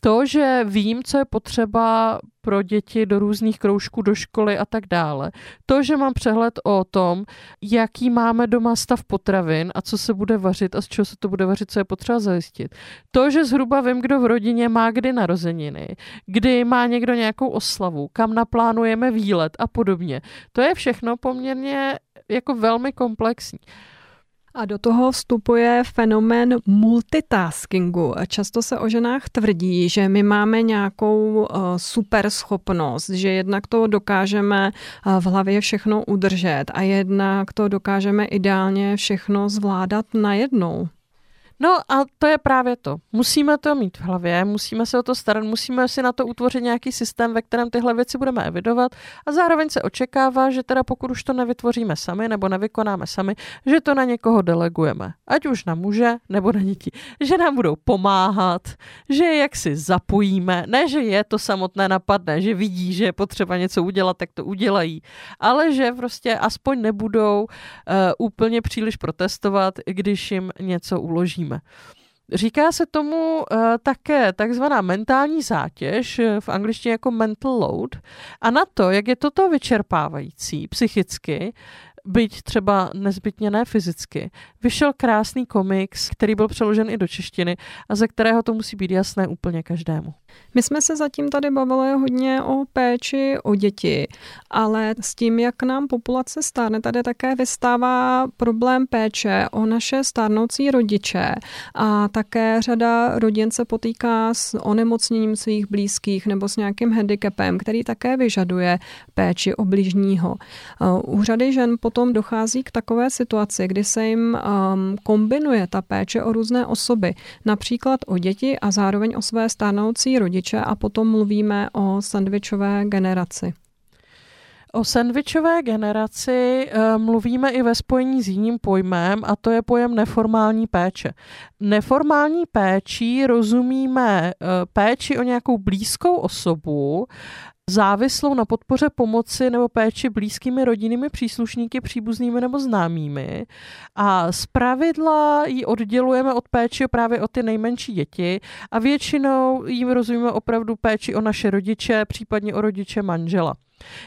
to, že vím, co je potřeba pro děti do různých kroužků, do školy a tak dále. To, že mám přehled o tom, jaký máme doma stav potravin a co se bude vařit a z čeho se to bude vařit, co je potřeba zajistit. To, že zhruba vím, kdo v rodině má kdy narozeniny, kdy má někdo nějakou oslavu, kam naplánujeme výlet a podobně. To je všechno poměrně jako velmi komplexní. A do toho vstupuje fenomén multitaskingu. Často se o ženách tvrdí, že my máme nějakou uh, super schopnost, že jednak to dokážeme uh, v hlavě všechno udržet a jednak to dokážeme ideálně všechno zvládat najednou. No a to je právě to. Musíme to mít v hlavě, musíme se o to starat, musíme si na to utvořit nějaký systém, ve kterém tyhle věci budeme evidovat a zároveň se očekává, že teda pokud už to nevytvoříme sami nebo nevykonáme sami, že to na někoho delegujeme. Ať už na muže nebo na děti. Že nám budou pomáhat, že jak si zapojíme, ne, že je to samotné napadne, že vidí, že je potřeba něco udělat, tak to udělají, ale že prostě aspoň nebudou uh, úplně příliš protestovat, když jim něco uložíme. Říká se tomu uh, také takzvaná mentální zátěž, eh, v angličtině jako mental load. A na to, jak je toto vyčerpávající psychicky, byť třeba nezbytně ne fyzicky, vyšel krásný komiks, který byl přeložen i do češtiny a ze kterého to musí být jasné úplně každému. My jsme se zatím tady bavili hodně o péči o děti, ale s tím, jak nám populace stárne, tady také vystává problém péče o naše stárnoucí rodiče a také řada rodin se potýká s onemocněním svých blízkých nebo s nějakým handicapem, který také vyžaduje péči o bližního. U řady žen potom dochází k takové situaci, kdy se jim um, kombinuje ta péče o různé osoby, například o děti a zároveň o své stárnoucí rodiče a potom mluvíme o sandvičové generaci. O sandvičové generaci uh, mluvíme i ve spojení s jiným pojmem a to je pojem neformální péče. Neformální péčí rozumíme uh, péči o nějakou blízkou osobu, závislou na podpoře pomoci nebo péči blízkými rodinnými příslušníky, příbuznými nebo známými. A z pravidla ji oddělujeme od péči právě o ty nejmenší děti a většinou jim rozumíme opravdu péči o naše rodiče, případně o rodiče manžela.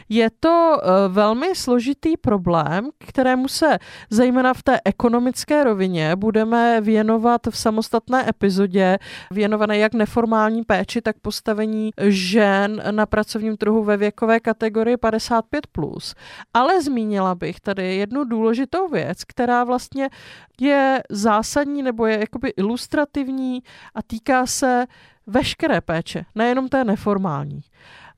Je to uh, velmi složitý problém, kterému se zejména v té ekonomické rovině budeme věnovat v samostatné epizodě, věnované jak neformální péči, tak postavení žen na pracovním trhu ve věkové kategorii 55+. Plus. Ale zmínila bych tady jednu důležitou věc, která vlastně je zásadní nebo je jakoby ilustrativní a týká se veškeré péče, nejenom té neformální.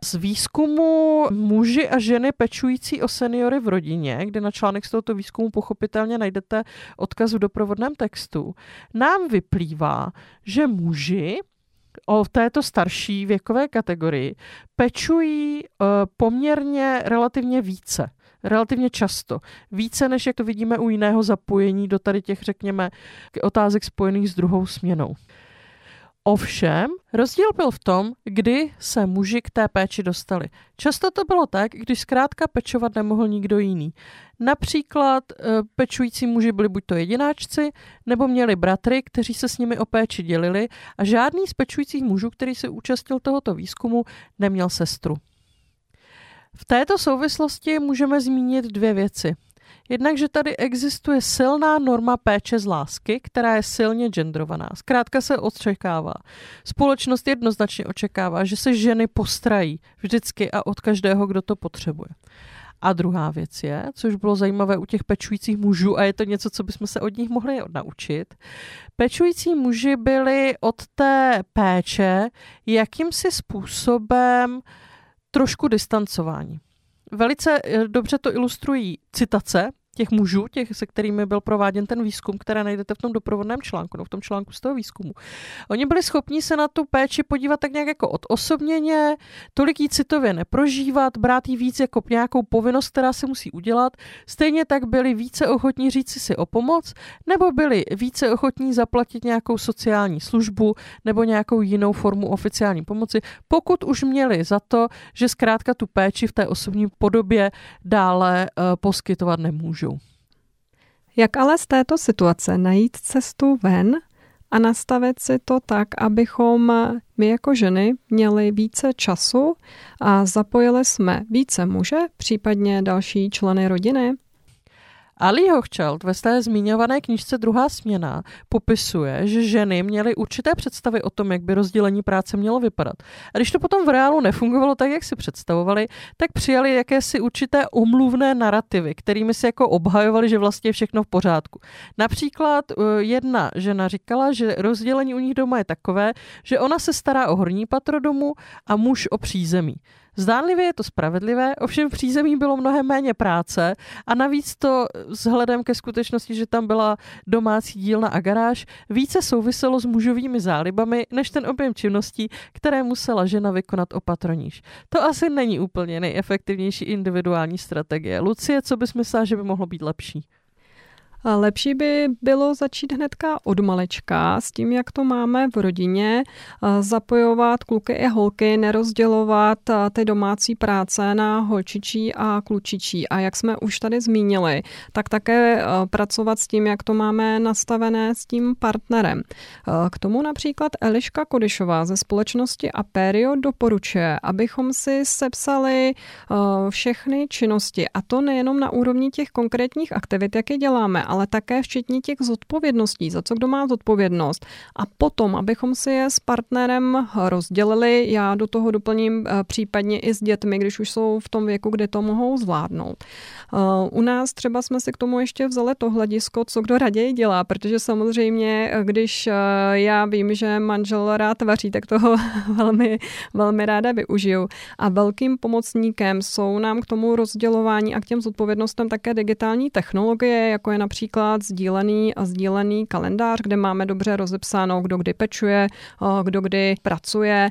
Z výzkumu muži a ženy pečující o seniory v rodině, kde na článek z tohoto výzkumu pochopitelně najdete odkaz v doprovodném textu, nám vyplývá, že muži o této starší věkové kategorii pečují uh, poměrně relativně více relativně často. Více, než jak to vidíme u jiného zapojení do tady těch, řekněme, otázek spojených s druhou směnou. Ovšem, rozdíl byl v tom, kdy se muži k té péči dostali. Často to bylo tak, když zkrátka pečovat nemohl nikdo jiný. Například e, pečující muži byli buď to jedináčci, nebo měli bratry, kteří se s nimi o péči dělili a žádný z pečujících mužů, který se účastnil tohoto výzkumu, neměl sestru. V této souvislosti můžeme zmínit dvě věci. Jednak, že tady existuje silná norma péče z lásky, která je silně genderovaná. Zkrátka se očekává. Společnost jednoznačně očekává, že se ženy postrají vždycky a od každého, kdo to potřebuje. A druhá věc je, což bylo zajímavé u těch pečujících mužů, a je to něco, co bychom se od nich mohli naučit. Pečující muži byli od té péče jakýmsi způsobem trošku distancování. Velice eh, dobře to ilustrují citace těch mužů, těch, se kterými byl prováděn ten výzkum, které najdete v tom doprovodném článku, no v tom článku z toho výzkumu. Oni byli schopni se na tu péči podívat tak nějak jako odosobněně, tolik jí citově neprožívat, brát jí víc jako nějakou povinnost, která se musí udělat. Stejně tak byli více ochotní říci si o pomoc, nebo byli více ochotní zaplatit nějakou sociální službu nebo nějakou jinou formu oficiální pomoci, pokud už měli za to, že zkrátka tu péči v té osobní podobě dále uh, poskytovat nemůžou můžou. Jak ale z této situace najít cestu ven a nastavit si to tak, abychom my jako ženy měli více času a jsme více muže, případně další členy rodiny? Ali Hochschild ve své zmiňované knižce Druhá směna popisuje, že ženy měly určité představy o tom, jak by rozdělení práce mělo vypadat. A když to potom v reálu nefungovalo tak, jak si představovali, tak přijali jakési určité omluvné narrativy, kterými si jako obhajovali, že vlastně je všechno v pořádku. Například eh, jedna žena říkala, že rozdělení u nich doma je takové, že ona se stará o horní patro domu a muž o přízemí. Zdánlivě je to spravedlivé, ovšem v přízemí bylo mnohem méně práce a navíc to vzhledem ke skutečnosti, že tam byla domácí dílna a garáž, více souviselo s mužovými zálibami, než ten objem činností, které musela žena vykonat opatroníž. To asi není úplně nejefektivnější individuální strategie. Lucie, co bys myslela, že by mohlo být lepší? Lepší by bylo začít hnedka od malečka s tím, jak to máme v rodině, zapojovat kluky i holky, nerozdělovat ty domácí práce na holčičí a klučičí. A jak jsme už tady zmínili, tak také pracovat s tím, jak to máme nastavené s tím partnerem. K tomu například Eliška Kodyšová ze společnosti Aperio doporučuje, abychom si sepsali všechny činnosti, a to nejenom na úrovni těch konkrétních aktivit, jak je děláme, ale také včetně těch zodpovědností, za co kdo má zodpovědnost. A potom, abychom si je s partnerem rozdělili, já do toho doplním eh, případně i s dětmi, když už jsou v tom věku, kde to mohou zvládnout. Eh, u nás třeba jsme si k tomu ještě vzali to hledisko, co kdo raději dělá, protože samozřejmě, eh, když já vím, že manžel rád vaří, tak toho velmi, velmi ráda využiju. A velkým pomocníkem jsou nám k tomu rozdělování a k těm zodpovědnostem také digitální technologie, jako je například například sdílený a sdílený kalendář, kde máme dobře rozepsáno, kdo kdy pečuje, kdo kdy pracuje.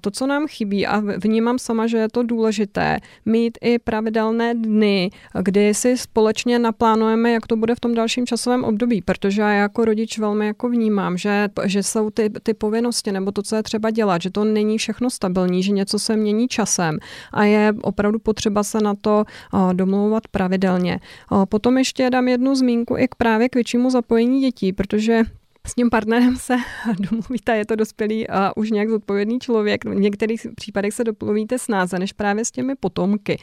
To, co nám chybí a vnímám sama, že je to důležité, mít i pravidelné dny, kdy si společně naplánujeme, jak to bude v tom dalším časovém období, protože já jako rodič velmi jako vnímám, že, že jsou ty, ty povinnosti nebo to, co je třeba dělat, že to není všechno stabilní, že něco se mění časem a je opravdu potřeba se na to domlouvat pravidelně. Potom ještě dám jednu zmínku i k právě k většímu zapojení dětí, protože s tím partnerem se domluvíte, je to dospělý a už nějak zodpovědný člověk. V některých případech se domluvíte snáze, než právě s těmi potomky.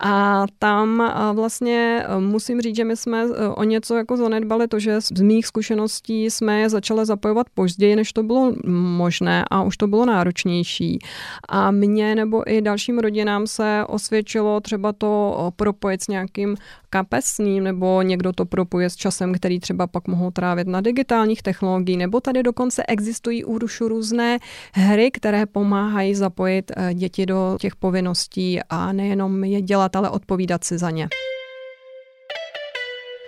A tam vlastně musím říct, že my jsme e, o něco jako zanedbali to, že z mých zkušeností jsme je začali zapojovat později, než to bylo možné a už to bylo náročnější. A mně nebo i dalším rodinám se osvědčilo třeba to propojit s nějakým kapesním, nebo někdo to propuje s časem, který třeba pak mohou trávit na digitálních technologií, nebo tady dokonce existují už různé hry, které pomáhají zapojit eh, děti do těch povinností a nejenom je dělat, ale odpovídat si za ně.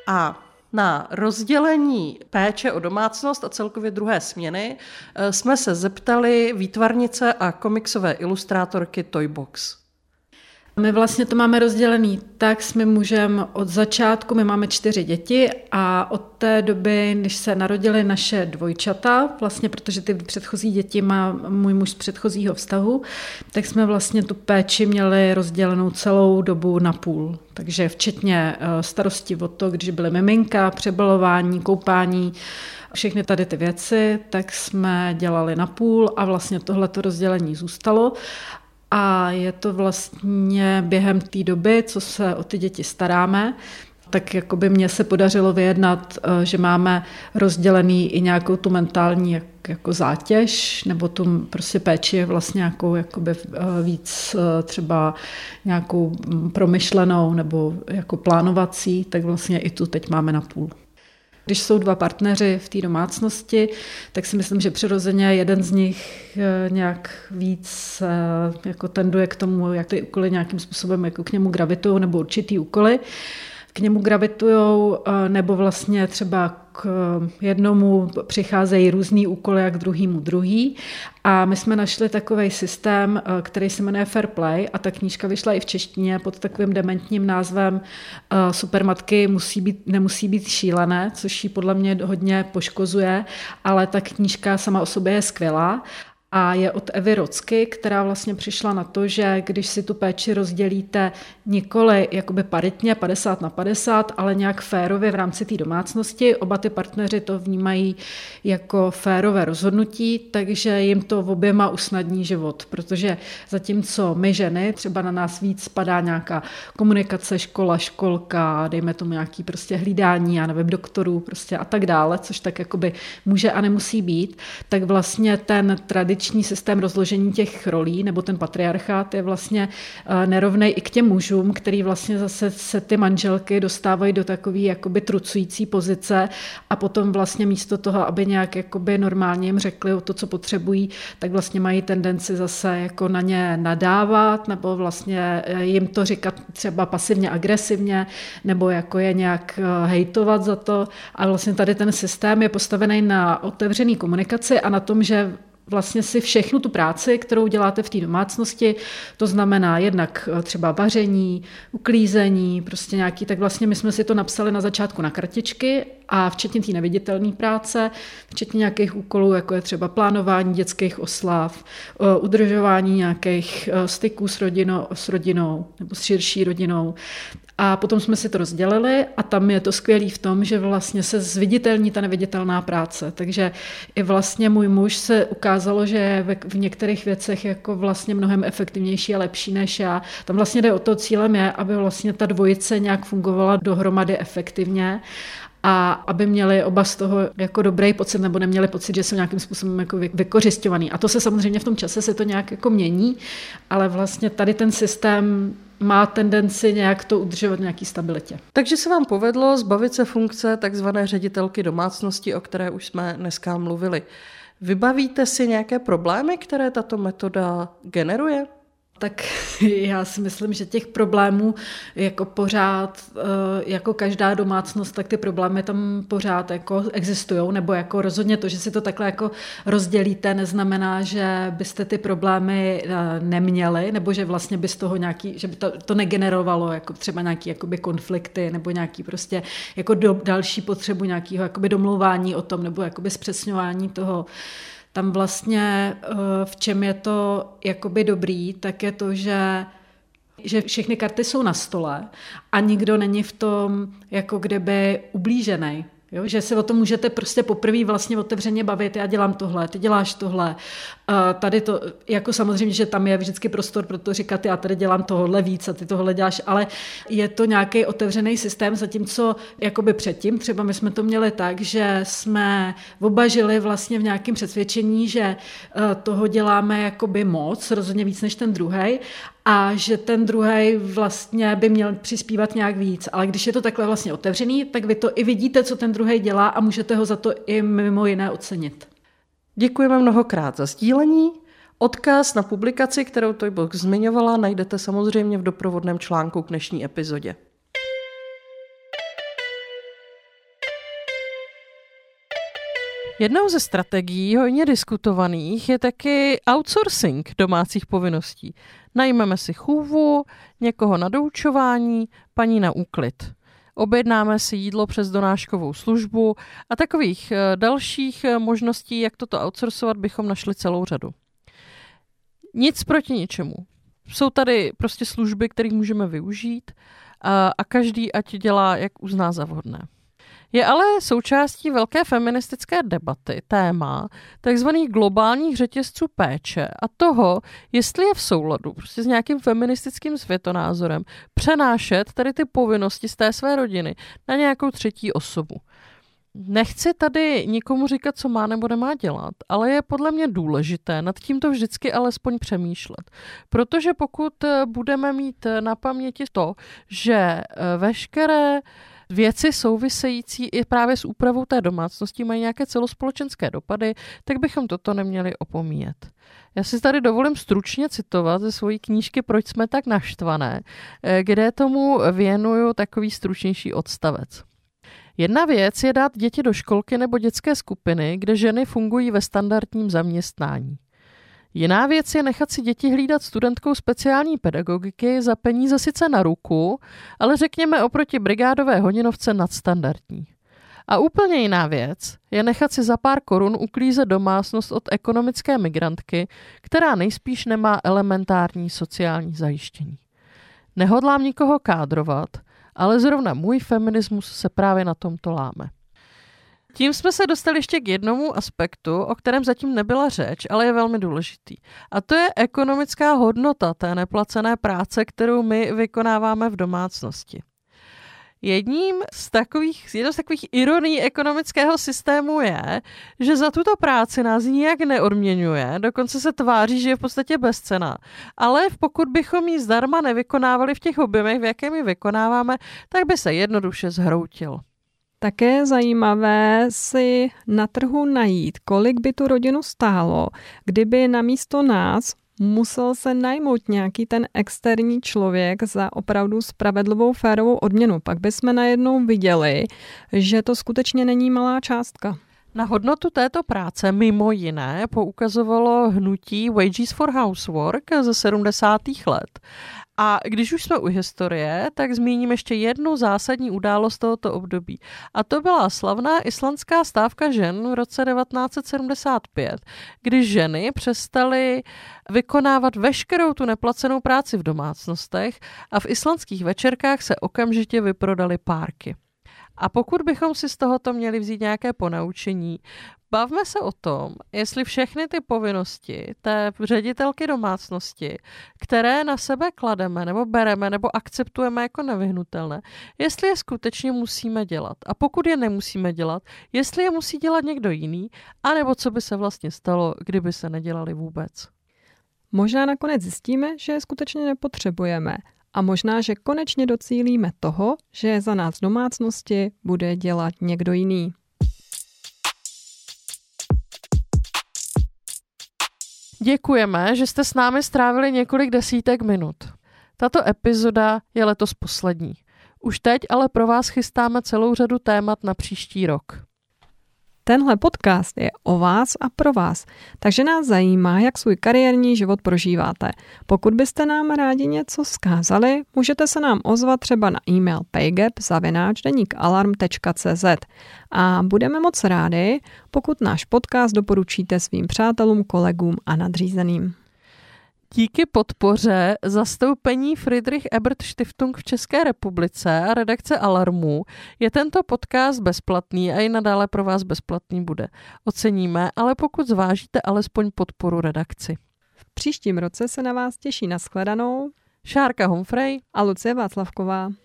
A na rozdělení péče o domácnost a celkově druhé směny eh, jsme se zeptali výtvarnice a komiksové ilustrátorky Toybox. My vlastně to máme rozdělený tak s mým mužem od začátku, my máme čtyři děti a od té doby, když se narodily naše dvojčata, vlastně protože ty předchozí děti má můj muž z předchozího vztahu, tak jsme vlastně tu péči měli rozdělenou celou dobu na půl. Takže včetně eh, starosti o to, když byly miminka, přebalování, koupání, všechny tady ty věci, tak jsme dělali na půl a vlastně tohleto rozdělení zůstalo. A je to vlastně během té doby, co se o ty děti staráme, tak jako by mně se podařilo vyjednat, eh, že máme rozdělený i nějakou tu mentální jako zátěž, nebo tu prostě péči vlastně nějakou jakoby eh, víc eh, třeba nějakou mm, promyšlenou nebo jako plánovací, tak vlastně i tu teď máme na půl. Když jsou dva partneři v té domácnosti, tak si myslím, že přirozeně jeden z nich eh, nějak víc eh, jako tenduje k tomu, jak ty úkoly nějakým způsobem jako k němu gravitují, nebo určitý úkoly k němu gravitují, eh, nebo vlastně třeba k jednomu přicházejí různý úkoly, jak k druhému druhý. A my jsme našli takový systém, eh, který se jmenuje Fair Play a ta knížka vyšla i v češtině pod takovým dementním názvem eh, Supermatky musí být, nemusí být šílené, což ji podle mě hodně poškozuje, ale ta knížka sama o sobě je skvělá a je od Evy Rocky, která vlastně přišla na to, že když si tu péči rozdělíte nikoli jakoby paritně 50 na 50, ale nějak férově v rámci té domácnosti, oba ty partneři to vnímají jako férové rozhodnutí, takže jim to oběma usnadní život, protože zatímco my ženy, třeba na nás víc spadá nějaká komunikace, škola, školka, dejme tomu nějaký prostě hlídání, já nevím, doktorů prostě a tak dále, což tak jakoby může a nemusí být, tak vlastně ten tradiční tradiční systém rozložení těch rolí, nebo ten patriarchát je vlastně eh, nerovný i k těm mužům, který vlastně zase se ty manželky dostávají do takové jakoby trucující pozice a potom vlastně místo toho, aby nějak jakoby normálně jim řekli o to, co potřebují, tak vlastně mají tendenci zase jako na ně nadávat nebo vlastně eh, jim to říkat třeba pasivně agresivně nebo jako je nějak eh, hejtovat za to. A vlastně tady ten systém je postavený na otevřený komunikaci a na tom, že vlastně si všechnu tu práci, kterou děláte v té domácnosti, to znamená jednak eh, třeba vaření, uklízení, prostě nějaký, tak vlastně my jsme si to napsali na začátku na kartičky a včetně té neviditelné práce, včetně nějakých úkolů, jako je třeba plánování dětských oslav, eh, udržování nějakých eh, styků s rodinou, s rodinou nebo s širší rodinou, a potom jsme si to rozdělili a tam je to skvělý v tom, že vlastně se zviditelní ta neviditelná práce. Takže i vlastně můj muž se ukázalo, že je v některých věcech jako vlastně mnohem efektivnější a lepší než já. Tam vlastně jde o to, cílem je, aby vlastně ta dvojice nějak fungovala dohromady efektivně a aby měli oba z toho jako dobrý pocit nebo neměli pocit, že jsou nějakým způsobem jako vykořišťovaný. A to se samozřejmě v tom čase se to nějak jako mění, ale vlastně tady ten systém má tendenci nějak to udržovat v nějaký stabilitě. Takže se vám povedlo zbavit se funkce takzvané ředitelky domácnosti, o které už jsme dneska mluvili. Vybavíte si nějaké problémy, které tato metoda generuje? Tak já si myslím, že těch problémů jako pořád, eh, jako každá domácnost, tak ty problémy tam pořád jako existují, nebo jako rozhodně to, že si to takhle jako rozdělíte, neznamená, že byste ty problémy eh, neměli, nebo že vlastně by z toho nějaký, že by to, to negenerovalo jako třeba nějaký jakoby konflikty, nebo nějaký prostě jako do, další potřebu nějakého jakoby domlouvání o tom, nebo jakoby zpřesňování toho, tam vlastně eh, v čem je to jakoby dobrý, tak je to, že že všechny karty jsou na stole a nikdo není v tom jako kdyby ublížený. Jo, že se o tom můžete prostě poprvé vlastně otevřeně bavit, já dělám tohle, ty děláš tohle. A tady to, jako samozřejmě, že tam je vždycky prostor pro to říkat, já tady dělám tohle víc a ty tohle děláš, ale je to nějaký otevřený systém, zatímco jakoby předtím, třeba my jsme to měli tak, že jsme oba žili vlastně v nějakém přesvědčení, že eh, toho děláme jakoby moc, rozhodně víc než ten druhý a že ten druhý vlastně by měl přispívat nějak víc. Ale když je to takhle vlastně otevřený, tak vy to i vidíte, co ten druhý dělá a můžete ho za to i mimo jiné ocenit. Děkujeme mnohokrát za sdílení. Odkaz na publikaci, kterou Toybox zmiňovala, najdete samozřejmě v doprovodném článku k dnešní epizodě. Jednou ze strategií hodně diskutovaných je taky outsourcing domácích povinností. Najmeme si chůvu, někoho na doučování, paní na úklid. Objednáme si jídlo přes donáškovou službu a takových eh, dalších eh, možností, jak toto outsourcovat, bychom našli celou řadu. Nic proti ničemu. Jsou tady prostě služby, které můžeme využít a, a každý ať dělá, jak uzná za vhodné. Je ale součástí velké feministické debaty téma tzv. globálních řetězců péče a toho, jestli je v souladu prostě s nějakým feministickým světonázorem přenášet tady ty povinnosti z té své rodiny na nějakou třetí osobu. Nechci tady nikomu říkat, co má nebo nemá dělat, ale je podle mě důležité nad tímto vždycky alespoň přemýšlet. Protože pokud budeme mít na paměti to, že veškeré věci související i právě s úpravou té domácnosti mají nějaké celospolečenské dopady, tak bychom toto neměli opomíjet. Já si tady dovolím stručně citovat ze svojí knížky Proč jsme tak naštvané, eh, kde tomu věnuju takový stručnější odstavec. Jedna věc je dát děti do školky nebo dětské skupiny, kde ženy fungují ve standardním zaměstnání. Jiná věc je nechat si děti hlídat studentkou speciální pedagogiky za peníze sice na ruku, ale řekněme oproti brigádové hodinovce nadstandardní. A úplně jiná věc je nechat si za pár korun uklízet domácnost od ekonomické migrantky, která nejspíš nemá elementární sociální zajištění. Nehodlám nikoho kádrovat, ale zrovna můj feminismus se právě na tomto láme. Tím jsme se dostali ještě k jednomu aspektu, o kterém zatím nebyla řeč, ale je velmi důležitý. A to je ekonomická hodnota té neplacené práce, kterou my vykonáváme v domácnosti. Jedním z takových, jednou z takových ironií ekonomického systému je, že za tuto práci nás nijak neodměňuje, dokonce se tváří, že je v podstatě bezcená. Ale pokud bychom ji zdarma nevykonávali v těch objemech, v jakém ji vykonáváme, tak by se jednoduše zhroutil. Také zajímavé si na trhu najít, kolik by tu rodinu stálo, kdyby na místo nás musel se najmout nějaký ten externí člověk za opravdu spravedlivou férovou odměnu. Pak bychom najednou viděli, že to skutečně není malá částka. Na hodnotu této práce mimo jiné poukazovalo hnutí Wages for Housework ze 70. let. A když už jsme u historie, tak zmíním ještě jednu zásadní událost tohoto období. A to byla slavná islandská stávka žen v roce 1975, kdy ženy přestaly vykonávat veškerou tu neplacenou práci v domácnostech a v islandských večerkách se okamžitě vyprodaly párky. A pokud bychom si z tohoto měli vzít nějaké ponaučení, bavme se o tom, jestli všechny ty povinnosti té ředitelky domácnosti, které na sebe klademe nebo bereme nebo akceptujeme jako nevyhnutelné, jestli je skutečně musíme dělat. A pokud je nemusíme dělat, jestli je musí dělat někdo jiný, anebo co by se vlastně stalo, kdyby se nedělali vůbec. Možná nakonec zjistíme, že je skutečně nepotřebujeme a možná, že konečně docílíme toho, že za nás domácnosti bude dělat někdo jiný. Děkujeme, že jste s námi strávili několik desítek minut. Tato epizoda je letos poslední. Už teď ale pro vás chystáme celou řadu témat na příští rok. Tenhle podcast je o vás a pro vás, takže nás zajímá, jak svůj kariérní život prožíváte. Pokud byste nám rádi něco zkázali, můžete se nám ozvat třeba na e-mail paygap.cz a budeme moc rádi, pokud náš podcast doporučíte svým přátelům, kolegům a nadřízeným. Díky podpoře zastoupení Friedrich Ebert Stiftung v České republice a redakce Alarmu je tento podcast bezplatný a i nadále pro vás bezplatný bude. Oceníme, ale pokud zvážíte alespoň podporu redakci. V příštím roce se na vás těší na shledanou Šárka Humphrey a Lucie Václavková.